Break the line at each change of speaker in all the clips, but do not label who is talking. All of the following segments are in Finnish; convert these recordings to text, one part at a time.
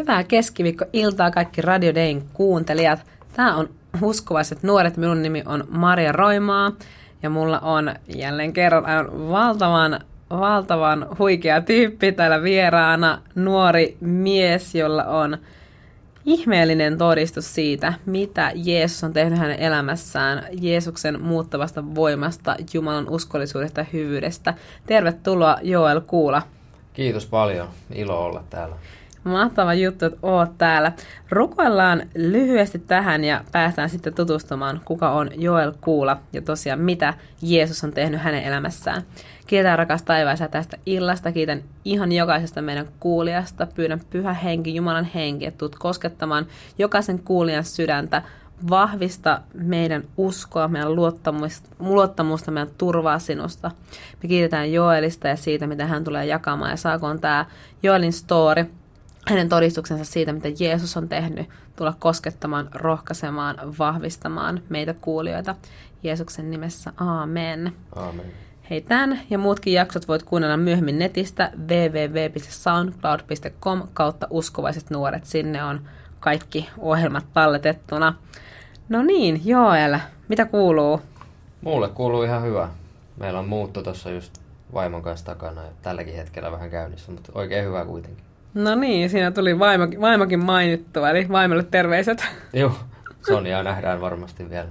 Hyvää keskiviikko-iltaa kaikki Radio Dayn kuuntelijat. Tämä on Uskovaiset nuoret. Minun nimi on Maria Roimaa ja mulla on jälleen kerran aivan valtavan, valtavan huikea tyyppi täällä vieraana. Nuori mies, jolla on ihmeellinen todistus siitä, mitä Jeesus on tehnyt hänen elämässään, Jeesuksen muuttavasta voimasta, Jumalan uskollisuudesta ja hyvyydestä. Tervetuloa Joel Kuula.
Kiitos paljon. Ilo olla täällä.
Mahtava juttu, että oot täällä. Rukoillaan lyhyesti tähän ja päästään sitten tutustumaan, kuka on Joel Kuula ja tosiaan mitä Jeesus on tehnyt hänen elämässään. Kiitän rakas taivaisa tästä illasta. Kiitän ihan jokaisesta meidän kuulijasta. Pyydän pyhä henki, Jumalan henki, että tulet koskettamaan jokaisen kuulijan sydäntä. Vahvista meidän uskoa, meidän luottamusta, luottamusta, meidän turvaa sinusta. Me kiitetään Joelista ja siitä, mitä hän tulee jakamaan. Ja saakoon tämä Joelin story – hänen todistuksensa siitä, mitä Jeesus on tehnyt, tulla koskettamaan, rohkaisemaan, vahvistamaan meitä kuulijoita. Jeesuksen nimessä, aamen.
Aamen.
Hei, tämän ja muutkin jaksot voit kuunnella myöhemmin netistä www.soundcloud.com kautta uskovaiset nuoret. Sinne on kaikki ohjelmat talletettuna. No niin, Joel, mitä kuuluu?
Mulle kuuluu ihan hyvä. Meillä on muutto tuossa just vaimon kanssa takana ja tälläkin hetkellä vähän käynnissä, mutta oikein hyvä kuitenkin.
No niin, siinä tuli vaimokin, vaimokin mainittua, eli vaimolle terveiset.
Joo, Sonia nähdään varmasti vielä.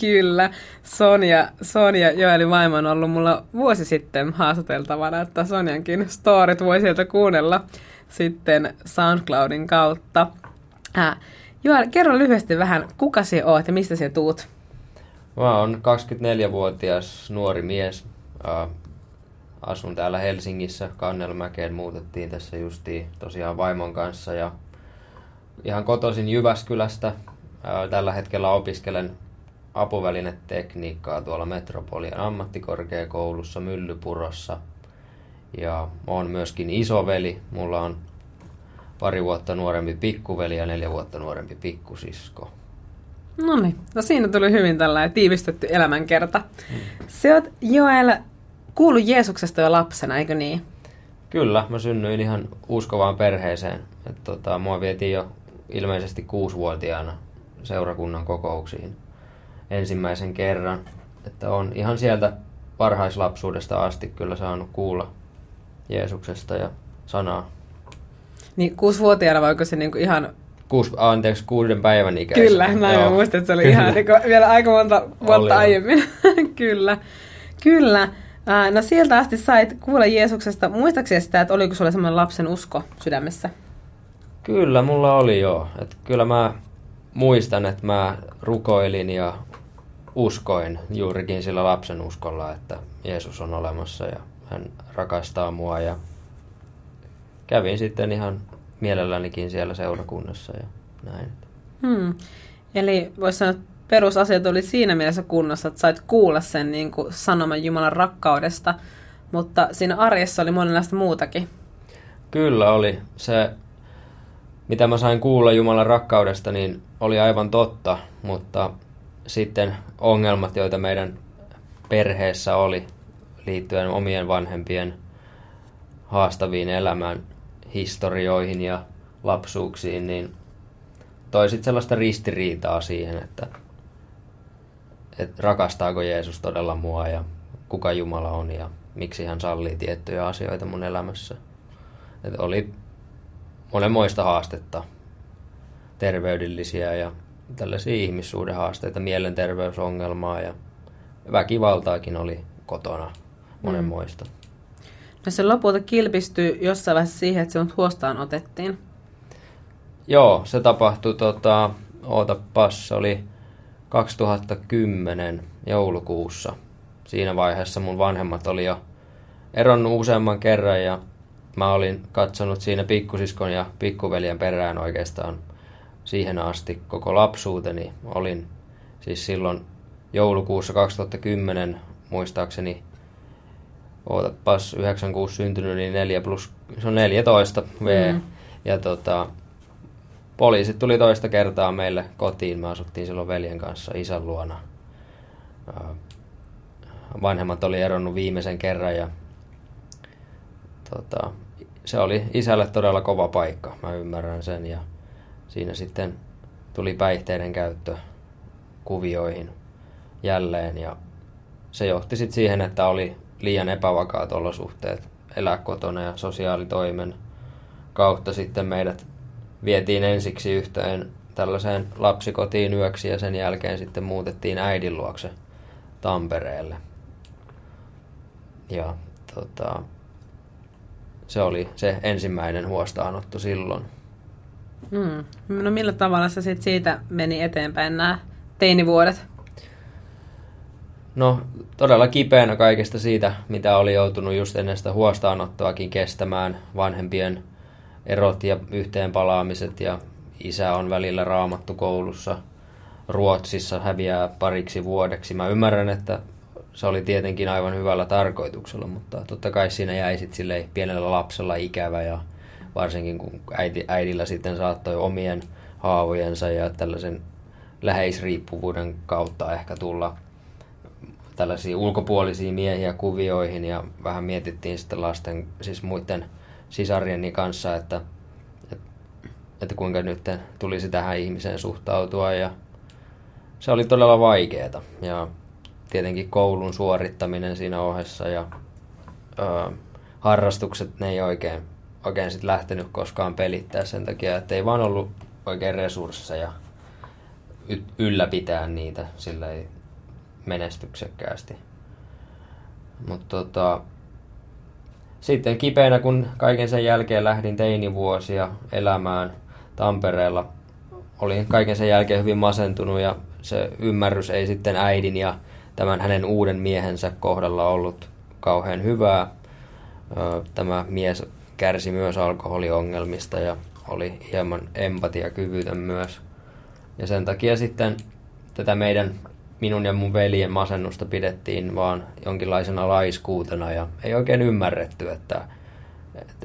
Kyllä, Sonja, Sonja Joeli vaimo on ollut mulla vuosi sitten haastateltavana, että Sonjankin storit voi sieltä kuunnella sitten SoundCloudin kautta. Äh, Joel, kerro lyhyesti vähän, kuka sinä oot ja mistä sinä tuut?
Mä oon 24-vuotias nuori mies. Äh, asun täällä Helsingissä, Kannelmäkeen muutettiin tässä justiin tosiaan vaimon kanssa ja ihan kotoisin Jyväskylästä. Tällä hetkellä opiskelen apuvälinetekniikkaa tuolla Metropolian ammattikorkeakoulussa Myllypurossa. Ja on myöskin isoveli. Mulla on pari vuotta nuorempi pikkuveli ja neljä vuotta nuorempi pikkusisko.
No niin, no siinä tuli hyvin tällainen tiivistetty elämänkerta. Hmm. Se oot Joel kuullut Jeesuksesta jo lapsena, eikö niin?
Kyllä, mä synnyin ihan uskovaan perheeseen. Et tota, mua vietiin jo ilmeisesti kuusivuotiaana seurakunnan kokouksiin ensimmäisen kerran. Että on ihan sieltä varhaislapsuudesta asti kyllä saanut kuulla Jeesuksesta ja sanaa.
Niin kuusivuotiaana voiko se niinku ihan...
Kuusi, anteeksi, kuuden päivän ikäisenä.
Kyllä, mä muistin, että se oli kyllä. ihan niinku vielä aika monta vuotta oli. aiemmin. kyllä, kyllä. Ää, no sieltä asti sait kuulla Jeesuksesta. Muistaakseni sitä, että oliko sulla semmoinen lapsen usko sydämessä?
Kyllä, mulla oli joo. Et kyllä mä muistan, että mä rukoilin ja uskoin juurikin sillä lapsen uskolla, että Jeesus on olemassa ja hän rakastaa mua ja kävin sitten ihan mielellänikin siellä seurakunnassa ja näin.
Hmm. Eli voisi sanoa, että perusasiat oli siinä mielessä kunnossa, että sait kuulla sen niin kuin sanoman Jumalan rakkaudesta, mutta siinä arjessa oli monenlaista muutakin.
Kyllä oli. Se, mitä mä sain kuulla Jumalan rakkaudesta, niin oli aivan totta, mutta sitten ongelmat, joita meidän perheessä oli liittyen omien vanhempien haastaviin elämään historioihin ja lapsuuksiin, niin toi sitten sellaista ristiriitaa siihen, että että rakastaako Jeesus todella mua ja kuka Jumala on ja miksi hän sallii tiettyjä asioita mun elämässä. Et oli monenmoista haastetta, terveydellisiä ja tällaisia ihmissuuden haasteita, mielenterveysongelmaa ja väkivaltaakin oli kotona monenmoista. Mm.
No se lopulta kilpistyi jossain vaiheessa siihen, että sinut huostaan otettiin.
Joo, se tapahtui, tota, ootapas, se oli 2010 joulukuussa. Siinä vaiheessa mun vanhemmat oli jo eronnut useamman kerran ja mä olin katsonut siinä pikkusiskon ja pikkuveljen perään oikeastaan siihen asti koko lapsuuteni. Olin siis silloin joulukuussa 2010 muistaakseni ootapas 96 syntynyt, niin 4 plus, se on 14 V. Mm. Ja tota, poliisit tuli toista kertaa meille kotiin. Me asuttiin silloin veljen kanssa isän luona. Vanhemmat oli eronnut viimeisen kerran ja tota, se oli isälle todella kova paikka, mä ymmärrän sen. Ja siinä sitten tuli päihteiden käyttö kuvioihin jälleen ja se johti sitten siihen, että oli liian epävakaat olosuhteet elää kotona ja sosiaalitoimen kautta sitten meidät vietiin ensiksi yhteen tällaiseen lapsikotiin yöksi ja sen jälkeen sitten muutettiin äidin luokse Tampereelle. Ja tota, se oli se ensimmäinen huostaanotto silloin.
Mm. No millä tavalla se sit siitä meni eteenpäin nämä teinivuodet?
No todella kipeänä kaikesta siitä, mitä oli joutunut just ennen sitä huostaanottoakin kestämään vanhempien erot ja yhteenpalaamiset ja isä on välillä raamattu koulussa Ruotsissa häviää pariksi vuodeksi. Mä ymmärrän, että se oli tietenkin aivan hyvällä tarkoituksella, mutta totta kai siinä jäi sitten pienellä lapsella ikävä ja varsinkin kun äiti, äidillä sitten saattoi omien haavojensa ja tällaisen läheisriippuvuuden kautta ehkä tulla tällaisia ulkopuolisia miehiä kuvioihin ja vähän mietittiin sitten lasten, siis muiden sisarieni kanssa, että, että, että kuinka nyt tulisi tähän ihmiseen suhtautua ja se oli todella vaikeaa ja tietenkin koulun suorittaminen siinä ohessa ja ö, harrastukset, ne ei oikein, oikein sit lähtenyt koskaan pelittää sen takia, että ei vaan ollut oikein resursseja ylläpitää niitä sillä ei menestyksekkäästi. Mutta tota, sitten kipeänä, kun kaiken sen jälkeen lähdin teinivuosia elämään Tampereella, olin kaiken sen jälkeen hyvin masentunut ja se ymmärrys ei sitten äidin ja tämän hänen uuden miehensä kohdalla ollut kauhean hyvää. Tämä mies kärsi myös alkoholiongelmista ja oli hieman empatiakyvytön myös. Ja sen takia sitten tätä meidän, minun ja mun veljen masennusta pidettiin vaan jonkinlaisena laiskuutena ja ei oikein ymmärretty, että,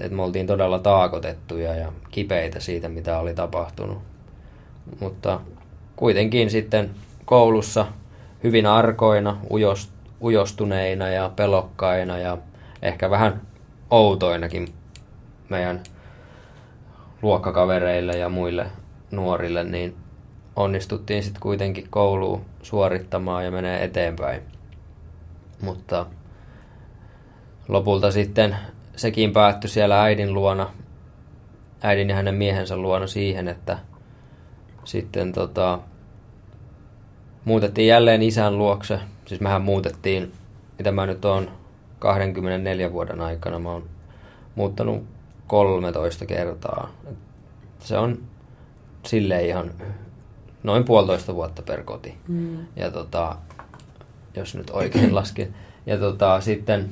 että me oltiin todella taakotettuja ja kipeitä siitä, mitä oli tapahtunut. Mutta kuitenkin sitten koulussa hyvin arkoina, ujost, ujostuneina ja pelokkaina ja ehkä vähän outoinakin meidän luokkakavereille ja muille nuorille, niin onnistuttiin sitten kuitenkin kouluun suorittamaan ja menee eteenpäin. Mutta lopulta sitten sekin päättyi siellä äidin luona, äidin ja hänen miehensä luona siihen, että sitten tota, muutettiin jälleen isän luokse. Siis mehän muutettiin, mitä mä nyt on 24 vuoden aikana, mä oon muuttanut 13 kertaa. Se on sille ihan noin puolitoista vuotta per koti. Mm. Ja tota, jos nyt oikein lasken. Ja tota, sitten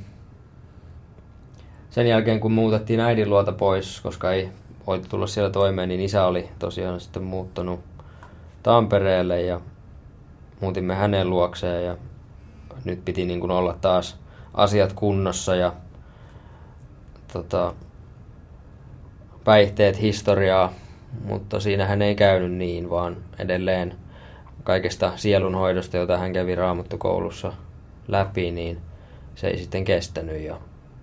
sen jälkeen kun muutettiin äidin luota pois, koska ei voitu tulla siellä toimeen, niin isä oli tosiaan sitten muuttanut Tampereelle ja muutimme hänen luokseen ja nyt piti niin kuin olla taas asiat kunnossa ja tota, päihteet historiaa, mutta siinä hän ei käynyt niin, vaan edelleen kaikesta sielunhoidosta, jota hän kävi raamattokoulussa läpi, niin se ei sitten kestänyt ja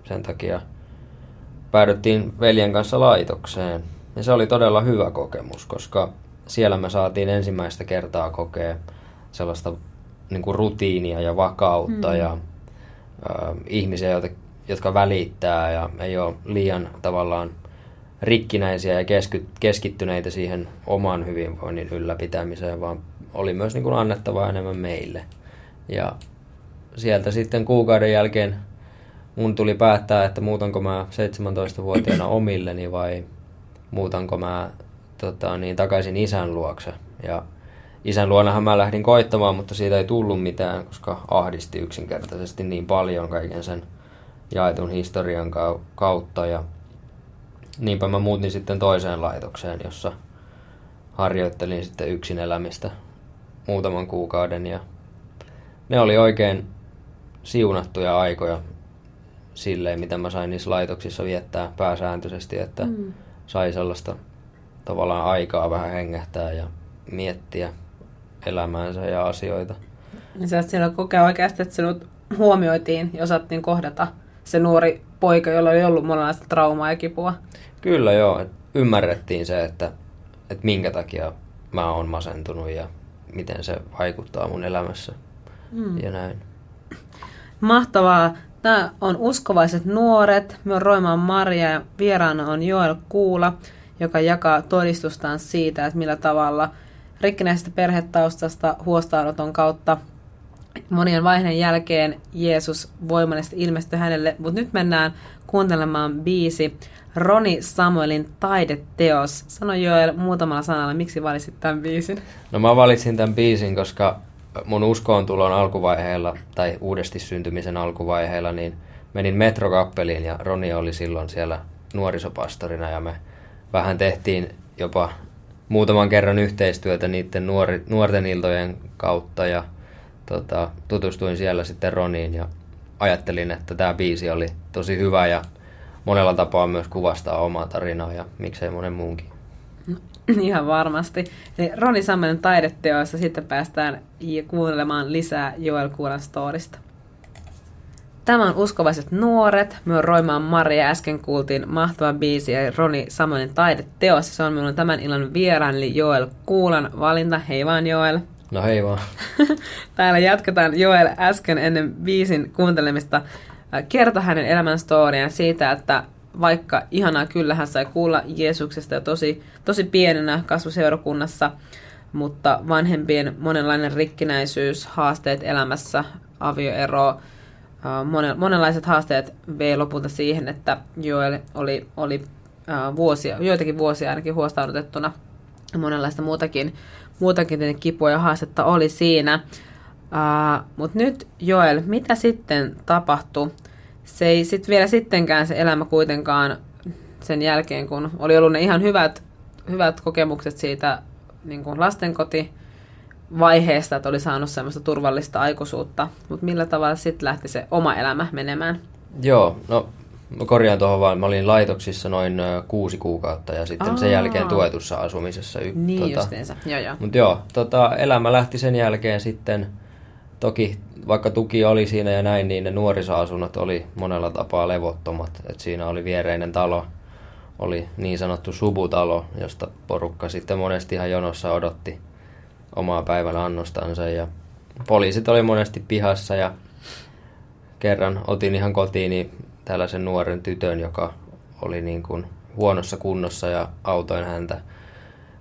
sen takia päädyttiin veljen kanssa laitokseen. Ja se oli todella hyvä kokemus, koska siellä me saatiin ensimmäistä kertaa kokea sellaista niin kuin rutiinia ja vakautta mm. ja ä, ihmisiä, jotka, jotka välittää ja ei ole liian tavallaan rikkinäisiä ja kesky, keskittyneitä siihen oman hyvinvoinnin ylläpitämiseen, vaan oli myös niin kuin annettavaa enemmän meille. Ja sieltä sitten kuukauden jälkeen mun tuli päättää, että muutanko mä 17-vuotiaana omilleni vai muutanko mä tota, niin, takaisin isän luokse. Ja isän luonahan mä lähdin koittamaan, mutta siitä ei tullut mitään, koska ahdisti yksinkertaisesti niin paljon kaiken sen jaetun historian kautta. Ja niinpä mä muutin sitten toiseen laitokseen, jossa harjoittelin sitten yksin elämistä muutaman kuukauden. Ja ne oli oikein siunattuja aikoja silleen, mitä mä sain niissä laitoksissa viettää pääsääntöisesti, että mm. sai sellaista tavallaan aikaa vähän hengähtää ja miettiä elämäänsä ja asioita.
Niin sä siellä kokea oikeasti, että sinut huomioitiin ja osattiin kohdata se nuori poika, jolla oli ollut monenlaista traumaa ja kipua.
Kyllä joo, et ymmärrettiin se, että, että minkä takia mä oon masentunut ja miten se vaikuttaa mun elämässä mm. ja näin.
Mahtavaa. Tämä on Uskovaiset nuoret. Me on Roimaan Maria ja vieraana on Joel Kuula, joka jakaa todistustaan siitä, että millä tavalla rikkinäisestä perhetaustasta huostaanoton kautta monien vaiheen jälkeen Jeesus voimallisesti ilmestyi hänelle. Mutta nyt mennään kuuntelemaan biisi Roni Samuelin taideteos. Sano Joel muutamalla sanalla, miksi valitsit tämän biisin?
No mä valitsin tämän biisin, koska mun uskoon tulon alkuvaiheella, tai uudesti syntymisen alkuvaiheella, niin menin metrokappeliin ja Roni oli silloin siellä nuorisopastorina ja me vähän tehtiin jopa muutaman kerran yhteistyötä niiden nuori, nuorten iltojen kautta ja tota, tutustuin siellä sitten Roniin ja ajattelin, että tämä biisi oli tosi hyvä ja monella tapaa myös kuvastaa omaa tarinaa ja miksei monen muunkin.
Ihan varmasti. Roni Sammelen taideteoissa sitten päästään kuuntelemaan lisää Joel Kuulan storista. Tämä on Uskovaiset nuoret. On Roimaan Maria. Äsken kuultiin mahtava biisi ja Roni Samoinen taideteos. Se on minun tämän illan vieraan, eli Joel Kuulan valinta. Hei vaan Joel.
No hei vaan.
Täällä jatketaan Joel äsken ennen biisin kuuntelemista. Kerta hänen elämän storiaan siitä, että vaikka ihanaa kyllä hän sai kuulla Jeesuksesta ja tosi, tosi pienenä kasvuseurakunnassa, mutta vanhempien monenlainen rikkinäisyys, haasteet elämässä, avioero, monenlaiset haasteet vei lopulta siihen, että Joel oli, oli vuosia, joitakin vuosia ainakin huostaanotettuna. Monenlaista muutakin, muutakin kipua ja haastetta oli siinä. Uh, Mutta nyt Joel, mitä sitten tapahtui? Se ei sit vielä sittenkään se elämä kuitenkaan sen jälkeen, kun oli ollut ne ihan hyvät, hyvät kokemukset siitä niin kuin lastenkoti vaiheesta, että oli saanut semmoista turvallista aikuisuutta. Mutta millä tavalla sitten lähti se oma elämä menemään?
Joo, no mä korjaan tuohon vaan, mä olin laitoksissa noin kuusi kuukautta ja sitten Aa. sen jälkeen tuetussa asumisessa.
Y- niin tota, justiinsa, joo joo.
Mutta joo, tota, elämä lähti sen jälkeen sitten, toki vaikka tuki oli siinä ja näin, niin ne nuorisoasunnot oli monella tapaa levottomat. Et siinä oli viereinen talo, oli niin sanottu subutalo, josta porukka sitten monesti ihan jonossa odotti omaa päivän annostansa. Ja poliisit oli monesti pihassa ja kerran otin ihan kotiin tällaisen nuoren tytön, joka oli niin kuin huonossa kunnossa ja autoin häntä.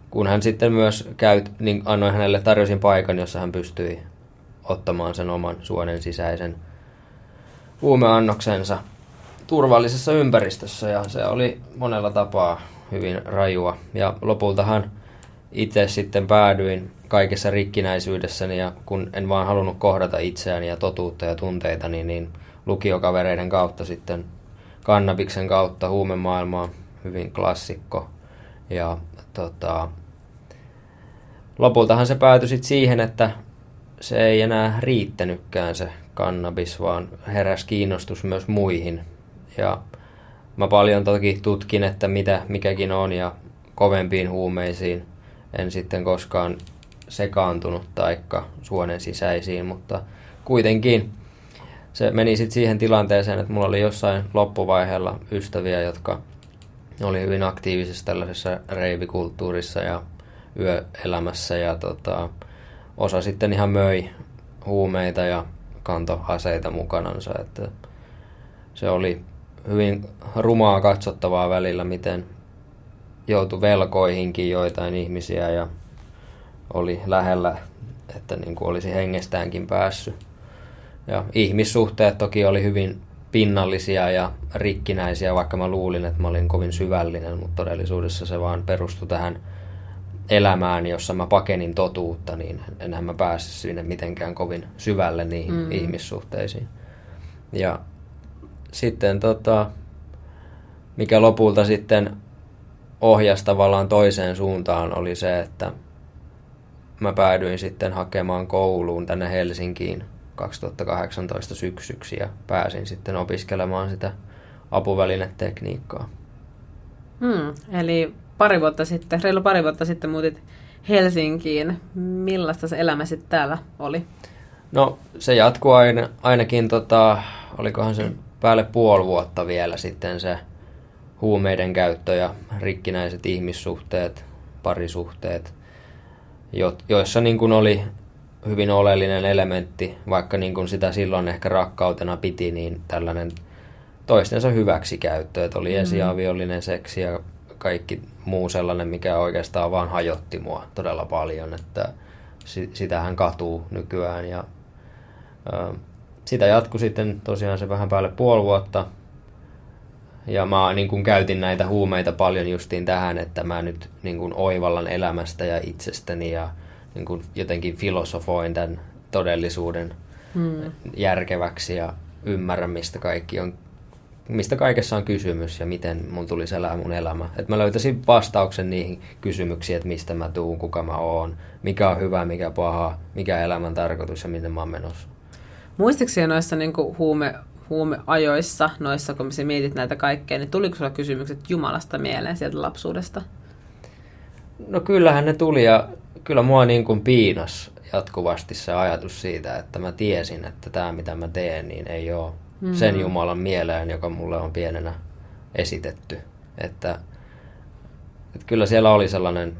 Kun hän sitten myös käyt, niin annoin hänelle, tarjosin paikan, jossa hän pystyi ottamaan sen oman suonen sisäisen huumeannoksensa turvallisessa ympäristössä ja se oli monella tapaa hyvin rajua. Ja lopultahan itse sitten päädyin kaikessa rikkinäisyydessäni ja kun en vaan halunnut kohdata itseäni ja totuutta ja tunteita, niin, niin lukiokavereiden kautta sitten kannabiksen kautta huumemaailmaa, hyvin klassikko. Ja tota, lopultahan se päätyi sitten siihen, että se ei enää riittänytkään se kannabis, vaan heräs kiinnostus myös muihin. Ja mä paljon toki tutkin, että mitä mikäkin on ja kovempiin huumeisiin en sitten koskaan sekaantunut taikka suonen sisäisiin, mutta kuitenkin se meni sitten siihen tilanteeseen, että mulla oli jossain loppuvaiheella ystäviä, jotka oli hyvin aktiivisessa tällaisessa reivikulttuurissa ja yöelämässä ja tota, osa sitten ihan möi huumeita ja kanto aseita mukanansa, että se oli hyvin rumaa katsottavaa välillä, miten joutui velkoihinkin joitain ihmisiä ja oli lähellä, että niin kuin olisi hengestäänkin päässyt. Ja ihmissuhteet toki oli hyvin pinnallisia ja rikkinäisiä, vaikka mä luulin, että mä olin kovin syvällinen, mutta todellisuudessa se vaan perustui tähän elämään, jossa mä pakenin totuutta, niin enhän mä päässyt sinne mitenkään kovin syvälle niihin mm. ihmissuhteisiin. Ja sitten tota, mikä lopulta sitten ohjasi tavallaan toiseen suuntaan oli se, että mä päädyin sitten hakemaan kouluun tänne Helsinkiin 2018 syksyksi ja pääsin sitten opiskelemaan sitä apuvälinetekniikkaa.
Hmm, eli pari vuotta sitten, reilu pari vuotta sitten muutit Helsinkiin. Millaista se elämä sitten täällä oli?
No se jatkuu aina, ainakin, tota, olikohan se päälle puoli vuotta vielä sitten se huumeiden käyttö ja rikkinäiset ihmissuhteet, parisuhteet, joissa niin kuin oli hyvin oleellinen elementti, vaikka niin kuin sitä silloin ehkä rakkautena piti, niin tällainen toistensa hyväksikäyttö, että oli mm. esiaviollinen seksi ja kaikki muu sellainen, mikä oikeastaan vaan hajotti mua todella paljon, että sitähän katuu nykyään ja ö, sitä jatkui sitten tosiaan se vähän päälle puoli vuotta ja mä niin kuin käytin näitä huumeita paljon justiin tähän, että mä nyt niin kuin oivallan elämästä ja itsestäni ja niin kuin jotenkin filosofoin tämän todellisuuden hmm. järkeväksi ja ymmärrän, mistä kaikki on mistä kaikessa on kysymys ja miten mun tulisi elää mun elämä. Että mä löytäisin vastauksen niihin kysymyksiin, että mistä mä tuun, kuka mä oon, mikä on hyvä, mikä paha, mikä elämän tarkoitus ja minne mä oon menossa.
Muistitko noissa niin huume, huumeajoissa, noissa kun sä mietit näitä kaikkea, niin tuliko sulla kysymykset Jumalasta mieleen sieltä lapsuudesta?
No kyllähän ne tuli ja kyllä mua niin kuin piinas jatkuvasti se ajatus siitä, että mä tiesin, että tämä mitä mä teen, niin ei ole mm. sen Jumalan mieleen, joka mulle on pienenä esitetty. Että, että kyllä siellä oli sellainen,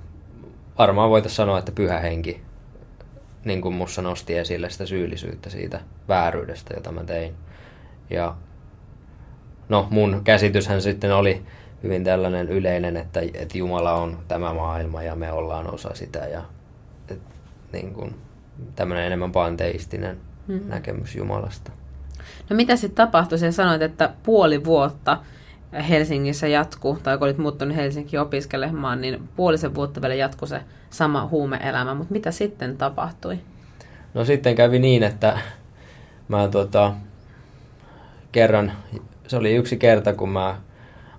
varmaan voitaisiin sanoa, että pyhä henki, niin kuin mussa nosti esille sitä syyllisyyttä siitä vääryydestä, jota mä tein. Ja no mun käsityshän sitten oli hyvin tällainen yleinen, että, että Jumala on tämä maailma ja me ollaan osa sitä ja et, niin kuin, tämmöinen enemmän panteistinen mm. näkemys Jumalasta.
No mitä sitten tapahtui? Sä sanoit, että puoli vuotta Helsingissä jatkuu, tai kun olit muuttunut Helsinkiin opiskelemaan, niin puolisen vuotta vielä jatkui se sama huumeelämä, mutta mitä sitten tapahtui?
No sitten kävi niin, että mä tota, kerran, se oli yksi kerta, kun mä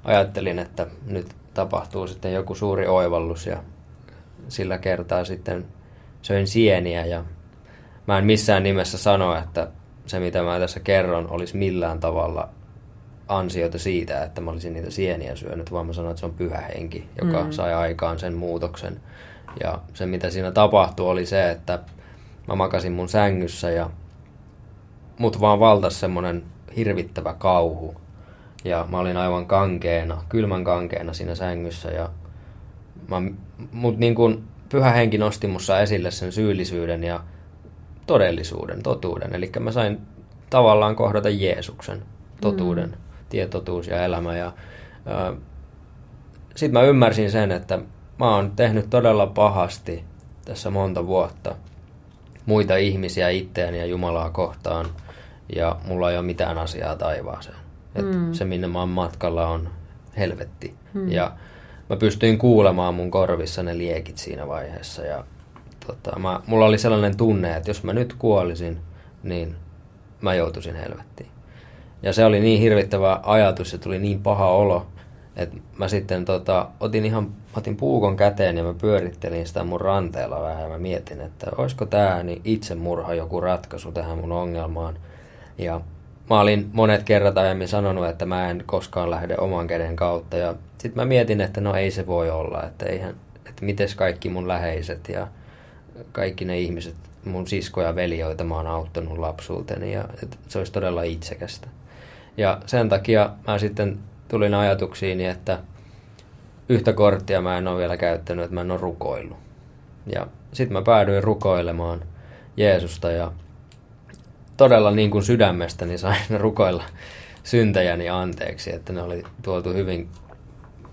ajattelin, että nyt tapahtuu sitten joku suuri oivallus ja sillä kertaa sitten söin sieniä ja mä en missään nimessä sano, että se mitä mä tässä kerron olisi millään tavalla ansiota siitä, että mä olisin niitä sieniä syönyt, vaan mä sanoin, että se on pyhä henki, joka mm. sai aikaan sen muutoksen. Ja se mitä siinä tapahtui oli se, että mä makasin mun sängyssä ja mut vaan valtas semmonen hirvittävä kauhu. Ja mä olin aivan kankeena, kylmän kankeena siinä sängyssä ja mä, mut niin kun pyhä henki nosti mussa esille sen syyllisyyden ja todellisuuden, totuuden. Eli mä sain tavallaan kohdata Jeesuksen totuuden, mm. tietotuus ja elämä. Ja, äh, sitten mä ymmärsin sen, että mä oon tehnyt todella pahasti tässä monta vuotta muita ihmisiä itseäni ja Jumalaa kohtaan, ja mulla ei ole mitään asiaa taivaaseen. Et mm. Se, minne mä oon matkalla, on helvetti. Mm. Ja mä pystyin kuulemaan mun korvissa ne liekit siinä vaiheessa, ja tota, mä, mulla oli sellainen tunne, että jos mä nyt kuolisin, niin mä joutuisin helvettiin. Ja se oli niin hirvittävä ajatus ja tuli niin paha olo, että mä sitten tota, otin ihan otin puukon käteen ja mä pyörittelin sitä mun ranteella vähän ja mä mietin, että olisiko tämä niin itsemurha joku ratkaisu tähän mun ongelmaan. Ja mä olin monet kerrat aiemmin sanonut, että mä en koskaan lähde oman käden kautta ja sitten mä mietin, että no ei se voi olla, että eihän, että mites kaikki mun läheiset ja kaikki ne ihmiset, mun sisko ja veli, joita mä oon auttanut lapsuuteni ja että se olisi todella itsekästä. Ja sen takia mä sitten tulin ajatuksiin, että yhtä korttia mä en ole vielä käyttänyt, että mä en ole rukoillut. Ja sitten mä päädyin rukoilemaan Jeesusta ja todella niin kuin sydämestäni sain rukoilla syntäjäni anteeksi, että ne oli tuotu hyvin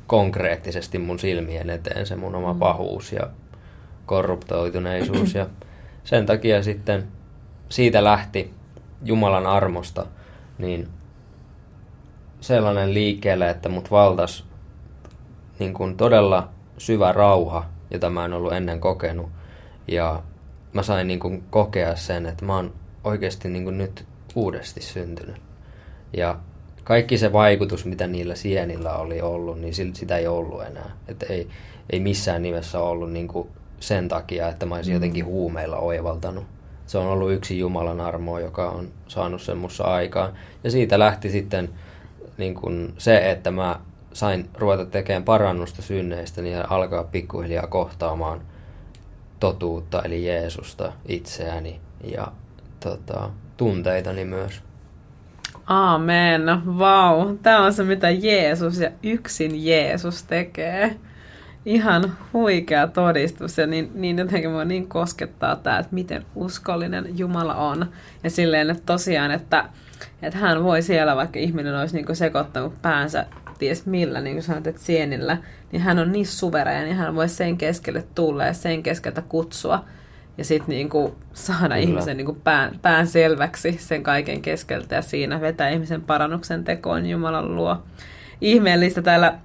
konkreettisesti mun silmien eteen se mun oma mm. pahuus ja korruptoituneisuus ja sen takia sitten siitä lähti Jumalan armosta niin sellainen liikkeelle, että mut valtas niin kuin todella syvä rauha, jota mä en ollut ennen kokenut. Ja mä sain niin kuin kokea sen, että mä oon oikeasti niin kuin nyt uudesti syntynyt. Ja kaikki se vaikutus, mitä niillä sienillä oli ollut, niin sitä ei ollut enää. Että ei, ei missään nimessä ollut niin kuin sen takia, että mä olisin mm. jotenkin huumeilla oivaltanut. Se on ollut yksi Jumalan armo, joka on saanut sen mussa aikaan. Ja siitä lähti sitten niin kuin se, että mä sain ruveta tekemään parannusta synneistä niin alkaa pikkuhiljaa kohtaamaan totuutta, eli Jeesusta itseäni ja tota, tunteitani myös.
Amen. Vau. Wow. Tämä on se, mitä Jeesus ja yksin Jeesus tekee. Ihan huikea todistus ja niin, niin jotenkin voi niin koskettaa tämä, että miten uskollinen Jumala on. Ja silleen, että tosiaan, että, että hän voi siellä, vaikka ihminen olisi niin sekoittanut päänsä ties millä, niin kuin sanot, että sienillä, niin hän on niin suvereeni, hän voi sen keskelle tulla ja sen keskeltä kutsua ja sitten niinku saada Kyllä. ihmisen niinku pään, pään selväksi sen kaiken keskeltä ja siinä vetää ihmisen parannuksen tekoon Jumalan luo. Ihmeellistä täällä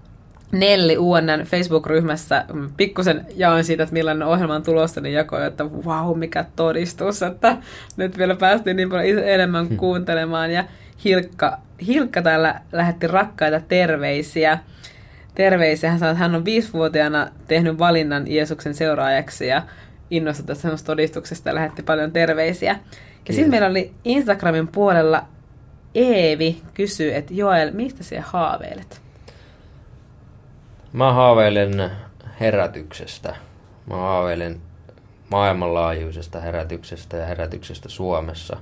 Nelli UNN Facebook-ryhmässä pikkusen jaoin siitä, että millainen ohjelma on tulossa, niin jakoi, että wow, mikä todistus, että nyt vielä päästiin niin paljon enemmän hmm. kuuntelemaan. Ja Hilkka, Hilkka täällä lähetti rakkaita terveisiä. Terveisiä. Hän sanoi, että hän on viisivuotiaana tehnyt valinnan Jeesuksen seuraajaksi ja innostui tästä todistuksesta ja lähetti paljon terveisiä. Ja sitten meillä oli Instagramin puolella Eevi kysyy, että Joel, mistä sinä haaveilet?
Mä haaveilen herätyksestä. Mä haaveilen maailmanlaajuisesta herätyksestä ja herätyksestä Suomessa,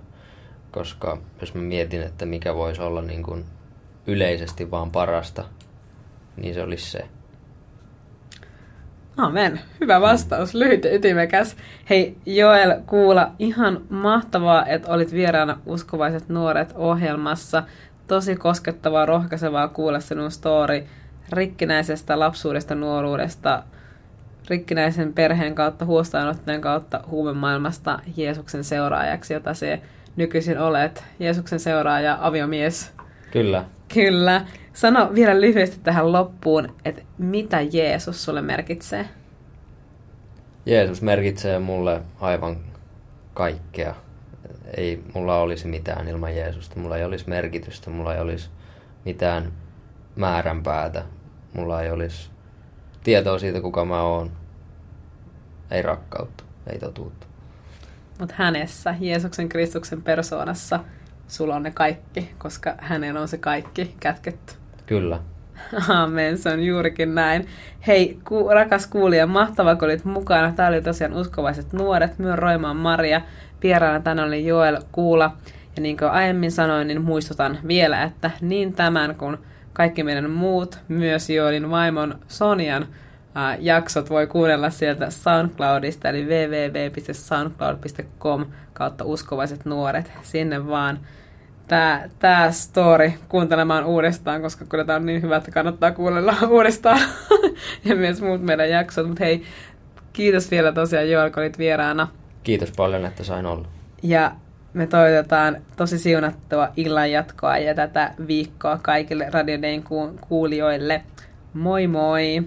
koska jos mä mietin, että mikä voisi olla niin kuin yleisesti vaan parasta, niin se olisi se.
Amen. Hyvä vastaus, lyhyt ja ytimekäs. Hei Joel Kuula, ihan mahtavaa, että olit vieraana Uskovaiset nuoret ohjelmassa. Tosi koskettavaa, rohkaisevaa kuulla sinun story rikkinäisestä lapsuudesta, nuoruudesta, rikkinäisen perheen kautta, huostaanottojen kautta, huumemaailmasta Jeesuksen seuraajaksi, jota se nykyisin olet. Jeesuksen seuraaja, aviomies.
Kyllä.
Kyllä. Sano vielä lyhyesti tähän loppuun, että mitä Jeesus sulle merkitsee?
Jeesus merkitsee mulle aivan kaikkea. Ei mulla olisi mitään ilman Jeesusta. Mulla ei olisi merkitystä, mulla ei olisi mitään määränpäätä. Mulla ei olisi tietoa siitä, kuka mä oon. Ei rakkautta, ei totuutta.
Mutta hänessä, Jeesuksen Kristuksen persoonassa, sulla on ne kaikki, koska hänen on se kaikki kätketty.
Kyllä.
Amen, se on juurikin näin. Hei, ku, rakas kuulija, mahtavaa kun olit mukana. Tämä oli tosiaan uskovaiset nuoret, myös Roimaan Maria. Vieraana tänään oli Joel Kuula. Ja niin kuin aiemmin sanoin, niin muistutan vielä, että niin tämän kuin kaikki meidän muut, myös Joelin vaimon Sonian ää, jaksot voi kuunnella sieltä SoundCloudista, eli www.soundcloud.com kautta uskovaiset nuoret. Sinne vaan tämä, tämä story kuuntelemaan uudestaan, koska kyllä tämä on niin hyvä, että kannattaa kuunnella uudestaan. ja myös muut meidän jaksot. Mutta hei, kiitos vielä tosiaan Joel, kun olit vieraana.
Kiitos paljon, että sain olla.
Ja me toivotetaan tosi siunattua illan jatkoa ja tätä viikkoa kaikille Radio kuulijoille. Moi moi!